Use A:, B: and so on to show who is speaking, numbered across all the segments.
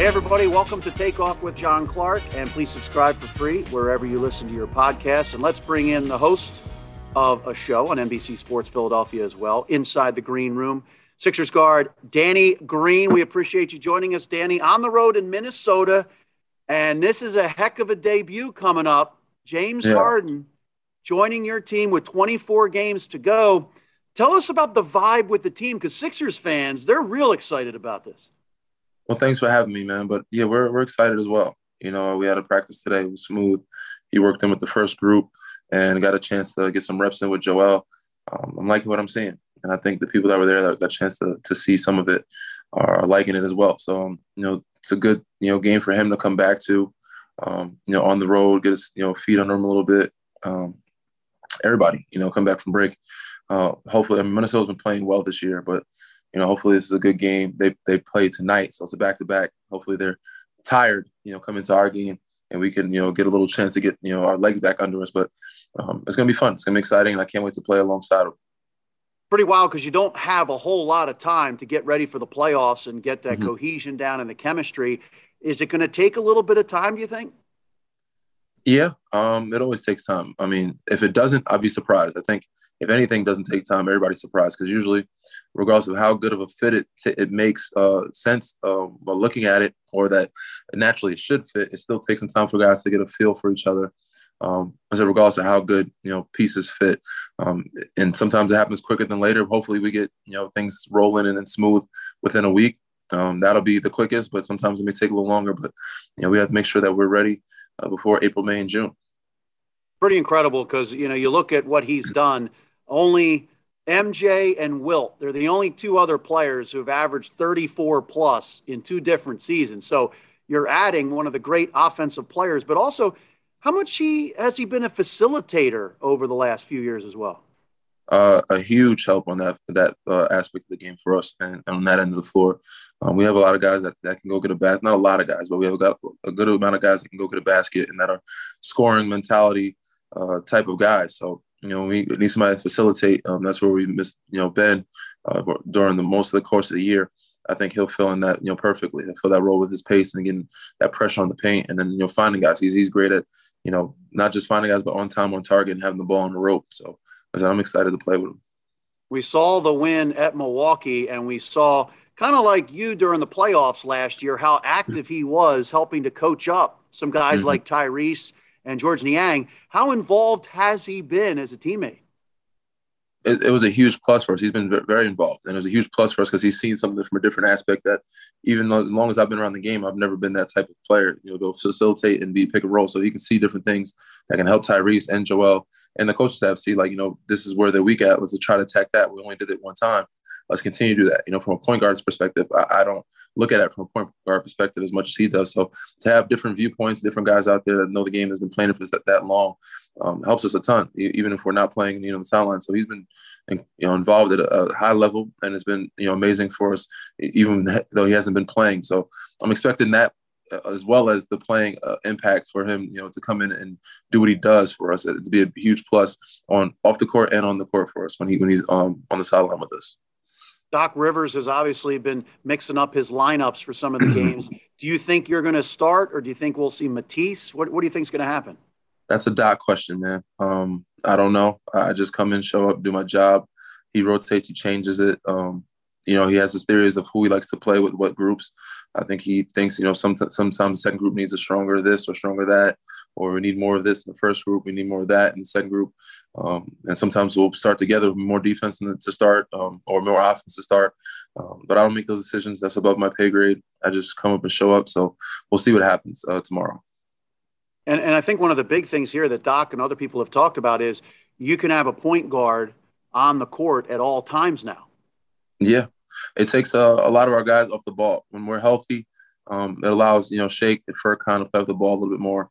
A: Hey, everybody, welcome to Take Off with John Clark, and please subscribe for free wherever you listen to your podcast. And let's bring in the host of a show on NBC Sports Philadelphia as well, Inside the Green Room. Sixers guard Danny Green. We appreciate you joining us, Danny, on the road in Minnesota. And this is a heck of a debut coming up. James yeah. Harden joining your team with 24 games to go. Tell us about the vibe with the team because Sixers fans, they're real excited about this.
B: Well, thanks for having me, man. But yeah, we're we're excited as well. You know, we had a practice today. It was smooth. He worked in with the first group and got a chance to get some reps in with Joel. Um, I'm liking what I'm seeing, and I think the people that were there that got a chance to to see some of it are liking it as well. So um, you know, it's a good you know game for him to come back to. Um, you know, on the road, get his you know feet under him a little bit. Um, everybody, you know, come back from break. Uh, hopefully, I mean, Minnesota's been playing well this year, but you know, hopefully this is a good game. They they play tonight, so it's a back to back. Hopefully they're tired, you know, coming to our game, and we can you know get a little chance to get you know our legs back under us. But um, it's gonna be fun. It's gonna be exciting, and I can't wait to play alongside them.
A: Pretty wild because you don't have a whole lot of time to get ready for the playoffs and get that mm-hmm. cohesion down and the chemistry. Is it going to take a little bit of time? Do you think?
B: Yeah, um, it always takes time. I mean, if it doesn't, I'd be surprised. I think if anything doesn't take time, everybody's surprised because usually, regardless of how good of a fit it t- it makes uh, sense uh, looking at it, or that naturally it should fit, it still takes some time for guys to get a feel for each other. Um, I said, regardless of how good you know pieces fit, um, and sometimes it happens quicker than later. Hopefully, we get you know things rolling and, and smooth within a week. Um, that'll be the quickest, but sometimes it may take a little longer. But you know, we have to make sure that we're ready uh, before April, May, and June.
A: Pretty incredible because you know you look at what he's done. Only MJ and Wilt, they're the only two other players who have averaged 34 plus in two different seasons. So you're adding one of the great offensive players, but also how much he has he been a facilitator over the last few years as well?
B: Uh, a huge help on that that uh, aspect of the game for us and, and, on that end of the floor. Um, we have a lot of guys that, that can go get a basket. Not a lot of guys, but we have got a good amount of guys that can go get a basket and that are scoring mentality uh, type of guys. So you know we need somebody to facilitate. Um, that's where we missed you know Ben uh, during the most of the course of the year. I think he'll fill in that you know perfectly. He'll fill that role with his pace and getting that pressure on the paint, and then you know finding guys. He's he's great at you know not just finding guys, but on time, on target, and having the ball on the rope. So I said, I'm excited to play with him.
A: We saw the win at Milwaukee, and we saw kind of like you during the playoffs last year, how active he was helping to coach up some guys mm-hmm. like Tyrese and George Niang. How involved has he been as a teammate?
B: It, it, was a huge plus for us. He's been very involved, and it was a huge plus for us because he's seen something from a different aspect that, even though, as long as I've been around the game, I've never been that type of player. You know, go facilitate and be pick and roll, so he can see different things that can help Tyrese and Joel and the coaching staff see like, you know, this is where they're weak at. Let's try to attack that. We only did it one time. Let's continue to do that. You know, from a point guard's perspective, I, I don't look at it from a point guard perspective as much as he does. So to have different viewpoints, different guys out there that know the game has been playing for that, that long, um, helps us a ton, even if we're not playing, you know, the sideline. So he's been, you know, involved at a, high level, and it's been, you know, amazing for us, even though he hasn't been playing. So I'm expecting that uh, as well as the playing uh, impact for him, you know, to come in and do what he does for us, to be a huge plus on off the court and on the court for us when he when he's um, on the sideline with us.
A: Doc Rivers has obviously been mixing up his lineups for some of the games. do you think you're going to start, or do you think we'll see Matisse? What What do you think is going to happen?
B: That's a Doc question, man. Um, I don't know. I just come in, show up, do my job. He rotates, he changes it. Um, you know, he has his theories of who he likes to play with, what groups. I think he thinks, you know, some, sometimes the second group needs a stronger this or stronger that, or we need more of this in the first group, we need more of that in the second group. Um, and sometimes we'll start together with more defense to start um, or more offense to start. Um, but I don't make those decisions. That's above my pay grade. I just come up and show up. So we'll see what happens uh, tomorrow.
A: And, and I think one of the big things here that Doc and other people have talked about is you can have a point guard on the court at all times now.
B: Yeah, it takes a, a lot of our guys off the ball when we're healthy. Um, it allows you know Shake and Furkan to play with the ball a little bit more.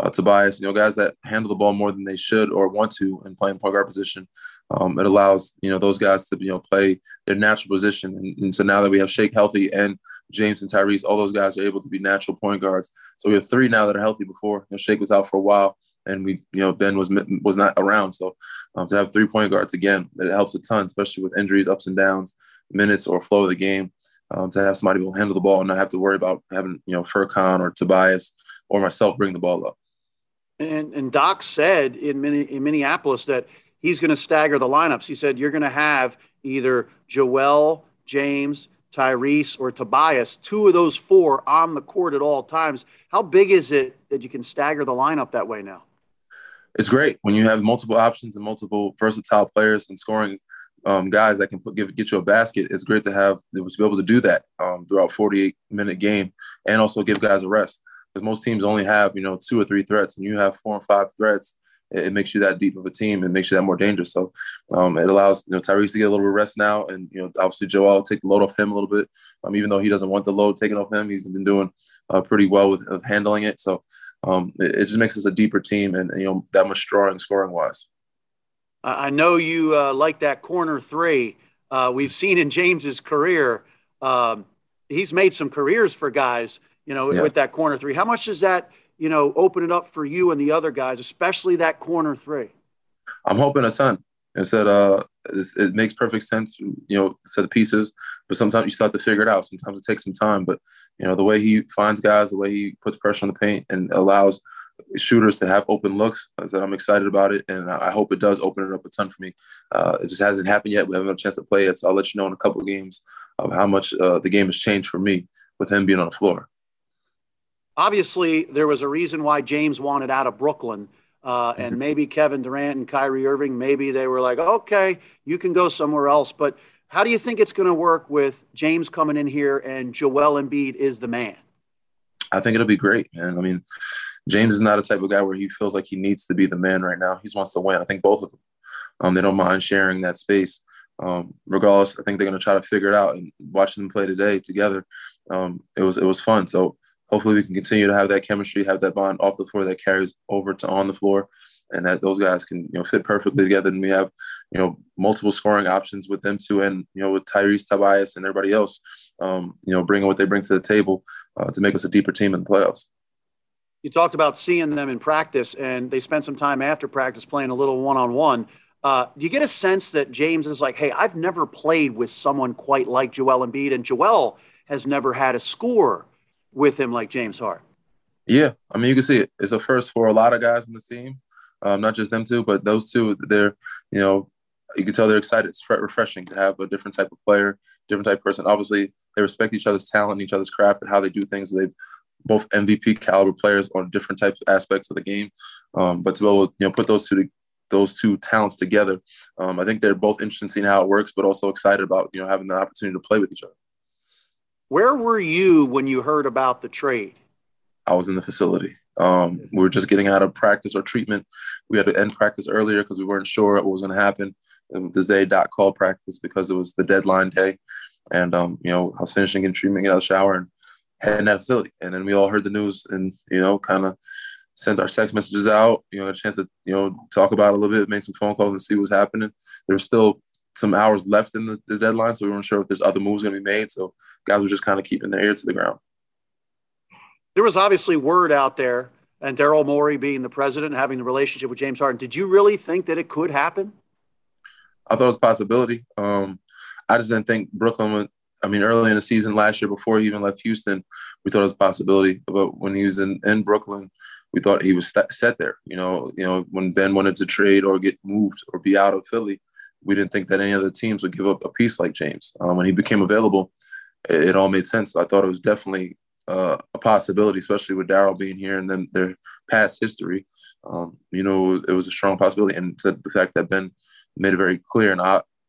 B: Uh, Tobias, you know, guys that handle the ball more than they should or want to and play in point guard position. Um, it allows you know those guys to you know play their natural position. And, and, so now that we have Shake healthy and James and Tyrese, all those guys are able to be natural point guards. So we have three now that are healthy. Before you know, Shake was out for a while, and we you know Ben was was not around. So um, to have three point guards again, it helps a ton, especially with injuries, ups and downs, minutes or flow of the game. Um, to have somebody who will handle the ball and not have to worry about having you know Furkan or Tobias or myself bring the ball up.
A: And, and Doc said in, in Minneapolis that he's going to stagger the lineups. He said you're going to have either Joel, James, Tyrese, or Tobias, two of those four on the court at all times. How big is it that you can stagger the lineup that way now?
B: It's great when you have multiple options and multiple versatile players and scoring um, guys that can put, give, get you a basket. It's great to have to be able to do that um, throughout 48 minute game and also give guys a rest because most teams only have you know two or three threats, and you have four or five threats. It, makes you that deep of a team. It makes you that more dangerous. So um, it allows you know Tyrese to get a little bit of rest now, and you know obviously Joel take the load off him a little bit. Um, even though he doesn't want the load taken off him, he's been doing uh, pretty well with handling it. So um, it, it, just makes us a deeper team, and you know that much stronger scoring wise.
A: I know you uh, like that corner three. Uh, we've seen in James's career, um, he's made some careers for guys you know, yeah. with that corner three. How much does that, you know, open it up for you and the other guys, especially that corner three?
B: I'm hoping a ton. I said, uh, it makes perfect sense, you know, set of pieces, but sometimes you still have to figure it out. Sometimes it takes some time, but you know, the way he finds guys, the way he puts pressure on the paint and allows shooters to have open looks, I said, I'm excited about it. And I hope it does open it up a ton for me. Uh, it just hasn't happened yet. We haven't had a chance to play it. So I'll let you know in a couple of games of how much uh, the game has changed for me with him being on the floor
A: obviously there was a reason why James wanted out of Brooklyn. Uh, and mm-hmm. maybe Kevin Durant and Kyrie Irving, maybe they were like, okay, you can go somewhere else. But how do you think it's going to work with James coming in here and Joel Embiid is the man?
B: I think it'll be great, man. I mean, James is not a type of guy where he feels like he needs to be the man right now. He just wants to win. I think both of them. Um, they don't mind sharing that space. Um, regardless, I think they're going to try to figure it out. And watching them play today together, um, it was it was fun. So hopefully we can continue to have that chemistry, have that bond off the floor that carries over to on the floor, and that those guys can you know fit perfectly together. And we have you know multiple scoring options with them too, and you know with Tyrese, Tobias, and everybody else, um, you know bringing what they bring to the table uh, to make us a deeper team in the playoffs.
A: You talked about seeing them in practice, and they spent some time after practice playing a little one on one. do you get a sense that James is like, hey, I've never played with someone quite like Joel Embiid, and Joel has never had a score with him like James Hart.
B: Yeah, I mean, you can see it. It's a first for a lot of guys in the team, um, not just them two, but those two. They're, you know, you can tell they're excited. It's refreshing to have a different type of player, different type of person. Obviously, they respect each other's talent, each other's craft, and how they do things. They both MVP caliber players on different types of aspects of the game. Um, but to be able to, you know, put those two those two talents together, um, I think they're both interested in seeing how it works, but also excited about you know having the opportunity to play with each other.
A: Where were you when you heard about the trade?
B: I was in the facility. Um, we were just getting out of practice or treatment. We had to end practice earlier because we weren't sure what was going to happen. And the Zay dot call practice because it was the deadline day. And, um, you know, I was finishing in treatment, get out of the shower and heading that facility. And then we all heard the news and, you know, kind of sent our text messages out, you know, a chance to, you know, talk about a little bit, made some phone calls and see what was happening. There was still some hours left in the, the deadline, so we weren't sure if there's other moves going to be made. So guys were just kind of keeping their ear to the ground.
A: There was obviously word out there, and Daryl Morey being the president, having the relationship with James Harden. Did you really think that it could happen?
B: I thought it was a possibility. Um, I just didn't think Brooklyn would. I mean, early in the season last year, before he even left Houston, we thought it was a possibility. But when he was in, in Brooklyn, we thought he was st- set there. You know, you know, when Ben wanted to trade or get moved or be out of Philly, we didn't think that any other teams would give up a piece like James. Um, when he became available, it, it, all made sense. I thought it was definitely uh, a possibility, especially with Daryl being here and then their past history. Um, you know, it was a strong possibility. And to the fact that Ben made it very clear and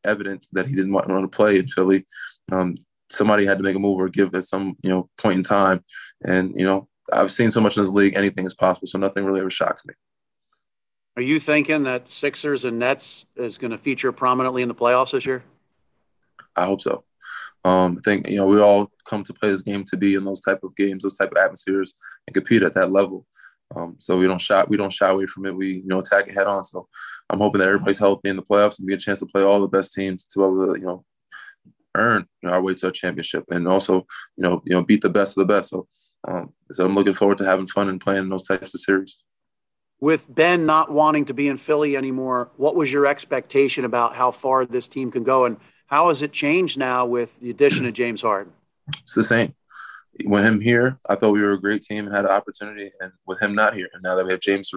B: evident that he didn't want to play in Philly, um, somebody had to make a move or give at some you know point in time. And you know, I've seen so much in this league, anything is possible. So nothing really ever shocks me.
A: Are you thinking that Sixers and Nets is going to feature prominently in the playoffs this year?
B: I hope so. Um, I think you know we all come to play this game to be in those type of games, those type of atmospheres, and compete at that level. Um, so we don't shy we don't shy away from it. We you know attack it head on. So I'm hoping that everybody's healthy in the playoffs and get a chance to play all the best teams to be able to you know earn you know, our way to a championship and also you know you know beat the best of the best. So um, so I'm looking forward to having fun and playing those types of series.
A: With Ben not wanting to be in Philly anymore, what was your expectation about how far this team can go, and how has it changed now with the addition of James Harden?
B: It's the same with him here, I thought we were a great team and had an opportunity. And with him not here, and now that we have James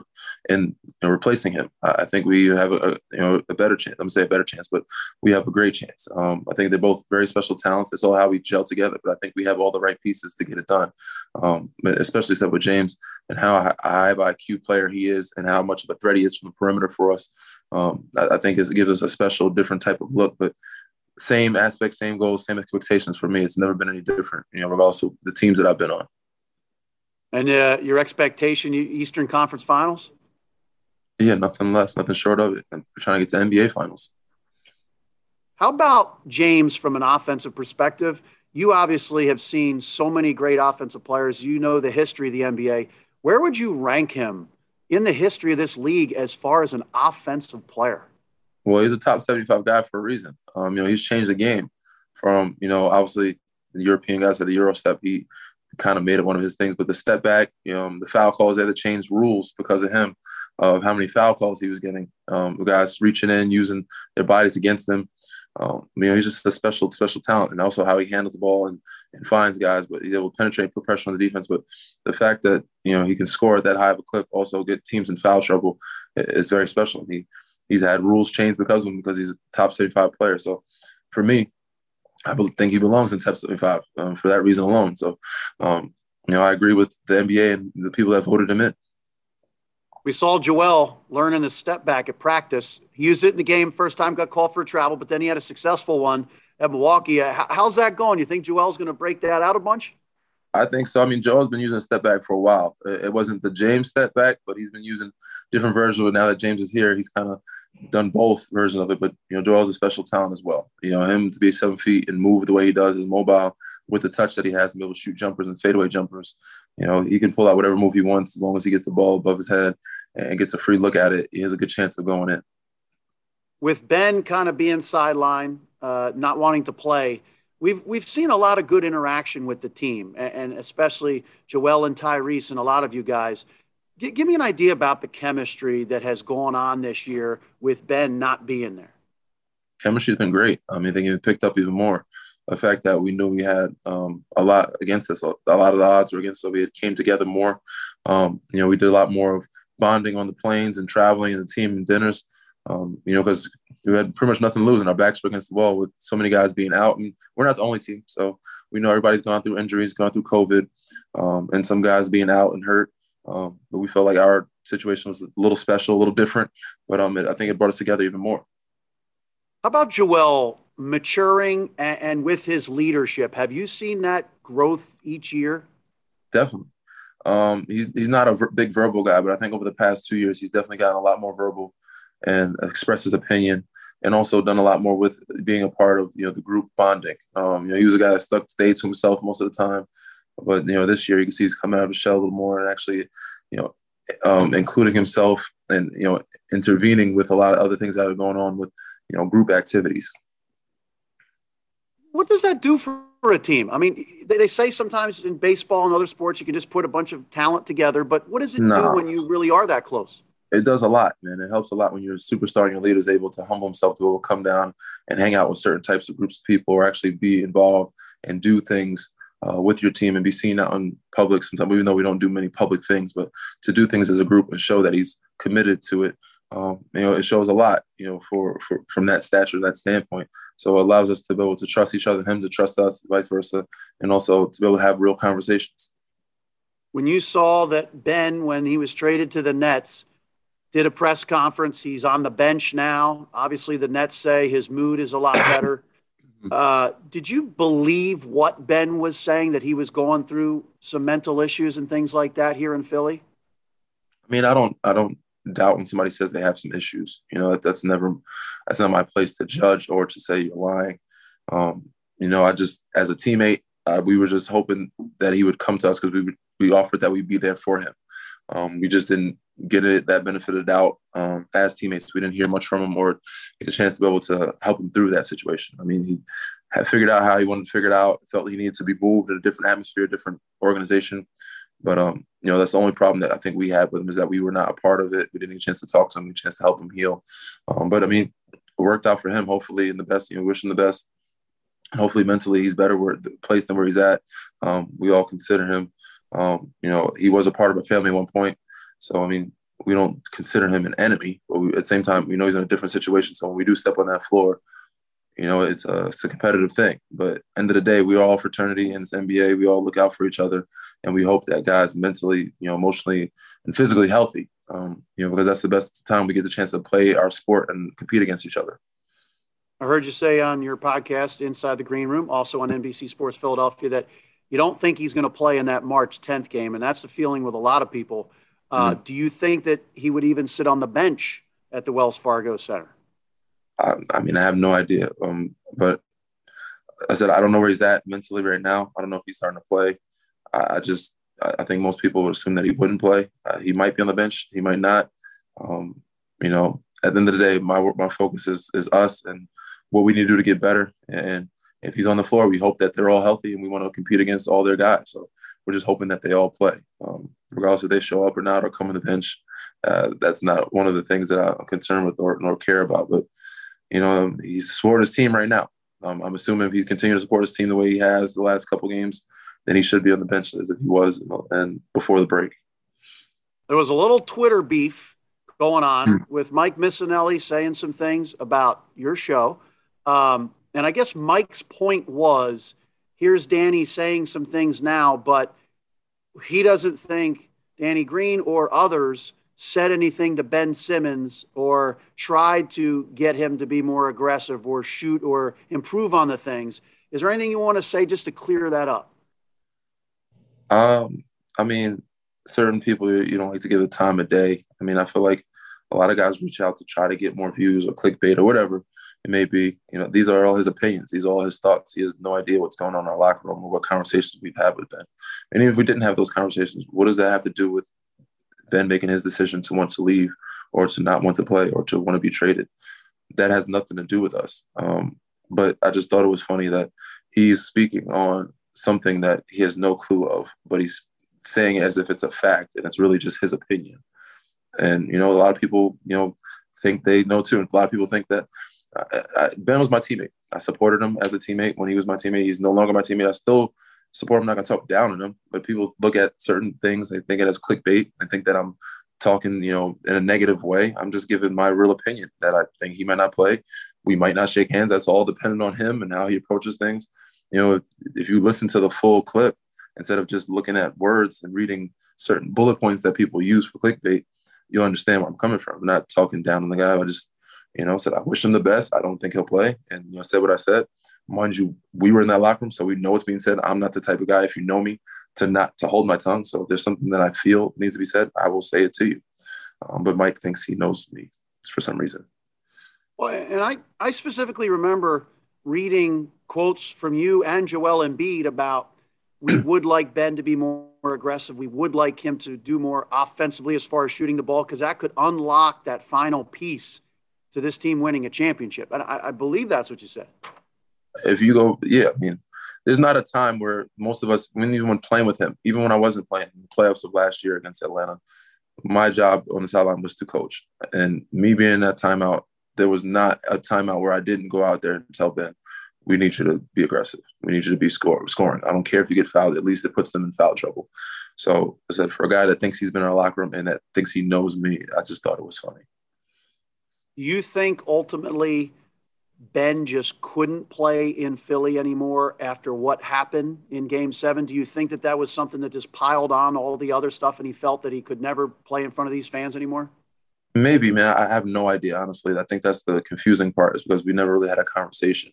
B: and you know, replacing him, I think we have a, you know a better chance. I'm say a better chance, but we have a great chance. Um, I think they're both very special talents. It's all how we gel together. But I think we have all the right pieces to get it done. Um, especially stuff with James and how high of IQ player he is, and how much of a threat he is from the perimeter for us. Um, I, I, think it gives us a special, different type of look. But same aspects, same goals, same expectations for me. It's never been any different, you know, regardless of the teams that I've been on.
A: And uh, your expectation, Eastern Conference Finals?
B: Yeah, nothing less, nothing short of it. And we're trying to get to NBA Finals.
A: How about James from an offensive perspective? You obviously have seen so many great offensive players. You know the history of the NBA. Where would you rank him in the history of this league as far as an offensive player?
B: Well, he's a top 75 guy for a reason. Um, you know, he's changed the game from, you know, obviously the European guys had the Euro step. He kind of made it one of his things, but the step back, you know, the foul calls, they had to change rules because of him, of how many foul calls he was getting. Um, guys reaching in, using their bodies against him. Um, you know, he's just a special, special talent, and also how he handles the ball and, and finds guys, but he's able to penetrate put pressure on the defense. But the fact that you know he can score at that high of a clip, also get teams in foul trouble, is very special. He he's had rules changed because of him because he's a top 75 player. So for me, I think he belongs in top 75 um, for that reason alone. So, um, you know, I agree with the NBA and the people that voted him in.
A: We saw Joel learning the step back at practice. He used it in the game first time, got called for a travel, but then he had a successful one at Milwaukee. How's that going? You think Joel's going to break that out a bunch?
B: I think so. I mean, Joel's been using a step back for a while. It wasn't the James step back, but he's been using different versions of it. Now that James is here, he's kind of done both versions of it. But you know, Joel's a special talent as well. You know, him to be seven feet and move the way he does, is mobile with the touch that he has, to be able to shoot jumpers and fadeaway jumpers. You know, he can pull out whatever move he wants as long as he gets the ball above his head and gets a free look at it. He has a good chance of going in.
A: With Ben kind of being sideline, uh, not wanting to play we've we've seen a lot of good interaction with the team, and, especially Joel and Tyrese and a lot of you guys. G- give me an idea about the chemistry that has gone on this year with Ben not being there.
B: Chemistry's been great. I mean, it picked up even more. The fact that we knew we had um, a lot against us, a lot of the odds were against us. So we came together more. Um, you know, we did a lot more of bonding on the planes and traveling and the team and dinners. Um, you know, because we had pretty much nothing to lose, and our backs were against the wall with so many guys being out. And we're not the only team, so we know everybody's gone through injuries, gone through COVID, um, and some guys being out and hurt. Um, but we felt like our situation was a little special, a little different. But um, it, I think it brought us together even more.
A: How about Joel maturing and, and with his leadership? Have you seen that growth each year?
B: Definitely. Um, he's he's not a big verbal guy, but I think over the past two years, he's definitely gotten a lot more verbal and express his opinion and also done a lot more with being a part of you know the group bonding. Um, you know, he was a guy that stuck stayed to himself most of the time, but you know this year you can see he's coming out of the shell a little more and actually, you know, um, including himself and you know intervening with a lot of other things that are going on with you know group activities.
A: What does that do for a team? I mean, they, they say sometimes in baseball and other sports you can just put a bunch of talent together, but what does it do when you really are that close?
B: It does a lot, man. It helps a lot when you're a superstar and your leader is able to humble himself to be able to come down and hang out with certain types of groups of people or actually be involved and do things uh, with your team and be seen out in public sometimes, even though we don't do many public things, but to do things as a group and show that he's committed to it. Um, you know, it shows a lot, you know, for, for from that stature, that standpoint. So it allows us to be able to trust each other, him to trust us, vice versa, and also to be able to have real conversations.
A: When you saw that Ben, when he was traded to the Nets, did a press conference. He's on the bench now. Obviously, the Nets say his mood is a lot better. Uh, did you believe what Ben was saying that he was going through some mental issues and things like that here in Philly?
B: I mean, I don't, I don't doubt when somebody says they have some issues. You know, that, that's never that's not my place to judge or to say you're lying. Um, you know, I just as a teammate, uh, we were just hoping that he would come to us because we we offered that we'd be there for him. Um, we just didn't get it that benefit of doubt um, as teammates. We didn't hear much from him or get a chance to be able to help him through that situation. I mean, he had figured out how he wanted to figure it out. Felt he needed to be moved in a different atmosphere, different organization. But um, you know, that's the only problem that I think we had with him is that we were not a part of it. We didn't get a chance to talk to him, a chance to help him heal. Um, but I mean, it worked out for him. Hopefully, in the best. You know, wish him the best. And hopefully, mentally, he's better where the place than where he's at. Um, we all consider him. Um, you know, he was a part of a family at one point. So I mean, we don't consider him an enemy, but we, at the same time, we know he's in a different situation. So when we do step on that floor, you know, it's a, it's a competitive thing. But end of the day, we are all fraternity in this NBA. We all look out for each other, and we hope that guys mentally, you know, emotionally and physically healthy. Um, you know, because that's the best time we get the chance to play our sport and compete against each other.
A: I heard you say on your podcast, Inside the Green Room, also on NBC Sports Philadelphia, that you don't think he's going to play in that March 10th game, and that's the feeling with a lot of people. Uh, mm-hmm. Do you think that he would even sit on the bench at the Wells Fargo Center?
B: I, I mean, I have no idea. Um, but I said I don't know where he's at mentally right now. I don't know if he's starting to play. I, I just I think most people would assume that he wouldn't play. Uh, he might be on the bench. He might not. Um, you know, at the end of the day, my my focus is is us and what we need to do to get better. And if he's on the floor, we hope that they're all healthy and we want to compete against all their guys. So we're just hoping that they all play, um, regardless if they show up or not or come on the bench. Uh, that's not one of the things that I'm concerned with or, nor care about. But you know, he's supporting his team right now. Um, I'm assuming if he continues to support his team the way he has the last couple games, then he should be on the bench as if he was and before the break.
A: There was a little Twitter beef going on hmm. with Mike Missanelli saying some things about your show. Um, and I guess Mike's point was here's Danny saying some things now, but he doesn't think Danny Green or others said anything to Ben Simmons or tried to get him to be more aggressive or shoot or improve on the things. Is there anything you want to say just to clear that up?
B: Um, I mean, certain people you don't like to give the time of day. I mean, I feel like a lot of guys reach out to try to get more views or clickbait or whatever it may be. You know, these are all his opinions. These are all his thoughts. He has no idea what's going on in our locker room or what conversations we've had with Ben. And even if we didn't have those conversations, what does that have to do with Ben making his decision to want to leave or to not want to play or to want to be traded? That has nothing to do with us. Um, but I just thought it was funny that he's speaking on something that he has no clue of, but he's saying it as if it's a fact and it's really just his opinion. And you know, a lot of people, you know, think they know too. And a lot of people think that I, I, Ben was my teammate. I supported him as a teammate when he was my teammate. He's no longer my teammate. I still support him. I'm not gonna talk down on him, but people look at certain things. They think it as clickbait. They think that I'm talking, you know, in a negative way. I'm just giving my real opinion that I think he might not play. We might not shake hands. That's all dependent on him and how he approaches things. You know, if you listen to the full clip instead of just looking at words and reading certain bullet points that people use for clickbait, you'll understand where I'm coming from. I'm not talking down on the guy. I just, you know, said I wish him the best. I don't think he'll play, and you know, said what I said. Mind you, we were in that locker room, so we know what's being said. I'm not the type of guy, if you know me, to not to hold my tongue. So if there's something that I feel needs to be said, I will say it to you. Um, but Mike thinks he knows me for some reason.
A: Well, and I, I specifically remember reading quotes from you and Joel Embiid about we would like Ben to be more aggressive. We would like him to do more offensively as far as shooting the ball because that could unlock that final piece to this team winning a championship. And I, I, believe that's what you said.
B: If you go, yeah, I mean, there's not a time where most of us, even when playing with him, even when I wasn't playing in the playoffs of last year against Atlanta, my job on the sideline was to coach. And me being that timeout, there was not a timeout where I didn't go out there and tell Ben, we need you to be aggressive. We need you to be score, scoring. I don't care if you get fouled. At least it puts them in foul trouble. So I said, for a guy that thinks he's been in our locker room and that thinks he knows me, I just thought it was funny.
A: You think ultimately Ben just couldn't play in Philly anymore after what happened in Game Seven? Do you think that that was something that just piled on all the other stuff, and he felt that he could never play in front of these fans anymore?
B: Maybe, man. I have no idea, honestly. I think that's the confusing part, is because we never really had a conversation.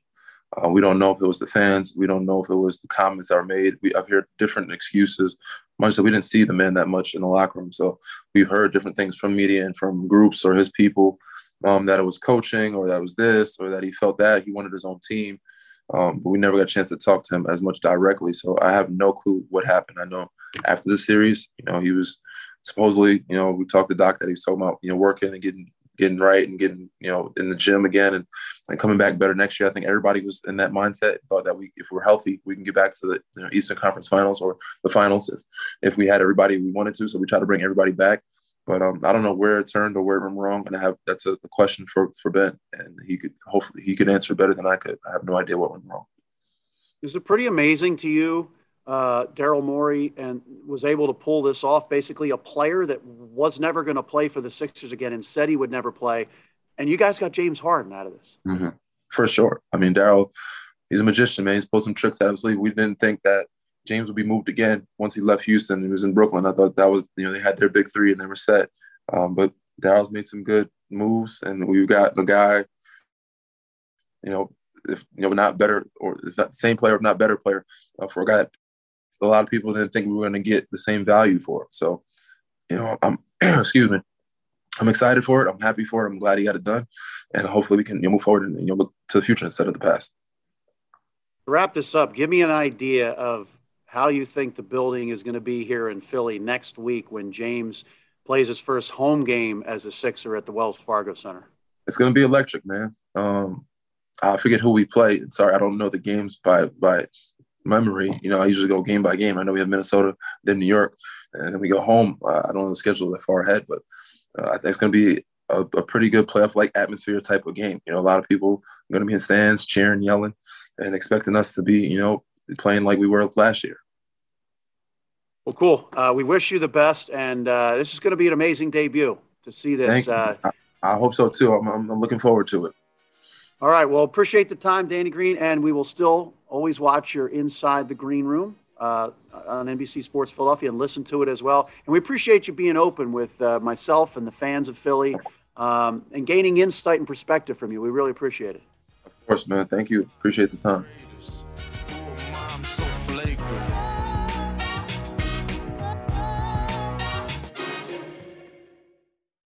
B: Uh, we don't know if it was the fans. We don't know if it was the comments that were made. We, I've heard different excuses. much that we didn't see the man that much in the locker room. So we've heard different things from media and from groups or his people um, that it was coaching or that was this or that he felt that he wanted his own team. Um, but we never got a chance to talk to him as much directly. So I have no clue what happened. I know after the series, you know, he was supposedly, you know, we talked to Doc that he was talking about, you know, working and getting getting right and getting, you know, in the gym again and, and coming back better next year. I think everybody was in that mindset, thought that we, if we're healthy, we can get back to the you know, Eastern Conference Finals or the finals if, if we had everybody we wanted to. So we try to bring everybody back. But um, I don't know where it turned or where it went wrong, and I have that's a, a question for for Ben, and he could hopefully he could answer better than I could. I have no idea what went wrong.
A: Is it pretty amazing to you, uh, Daryl Morey, and was able to pull this off? Basically, a player that was never going to play for the Sixers again and said he would never play, and you guys got James Harden out of this.
B: Mm-hmm. For sure. I mean, Daryl, he's a magician, man. He's pulled some tricks out of his sleeve. We didn't think that James would be moved again once he left Houston. He was in Brooklyn. I thought that was, you know, they had their big three and they were set. Um, but Daryl's made some good moves, and we've got the guy, you know, if you know, not better or not same player, if not better player, uh, for a guy that a lot of people didn't think we were going to get the same value for. So, you know, I'm excuse me. I'm excited for it. I'm happy for it. I'm glad he got it done, and hopefully we can you know, move forward and you know look to the future instead of the past.
A: Wrap this up, give me an idea of how you think the building is going to be here in Philly next week when James plays his first home game as a Sixer at the Wells Fargo Center.
B: It's going to be electric, man. Um, I forget who we play. Sorry, I don't know the games by by memory. You know, I usually go game by game. I know we have Minnesota, then New York, and then we go home. Uh, I don't know the schedule that far ahead, but uh, I think it's going to be a, a, pretty good playoff like atmosphere type of game. You know, a lot of people going to be in stands cheering, yelling, and expecting us to be, you know, playing like we were last year.
A: Well, cool. Uh, we wish you the best, and uh, this is going to be an amazing debut to see this.
B: Uh, I, I, hope so too. I'm, I'm, looking forward to it.
A: All right. Well, appreciate the time, Danny Green, and we will still always watch your Inside the Green Room uh, on NBC Sports Philadelphia and listen to it as well. And we appreciate you being open with uh, myself and the fans of Philly um, and gaining insight and perspective from you. We really appreciate it.
B: Of course, man. Thank you. Appreciate the time.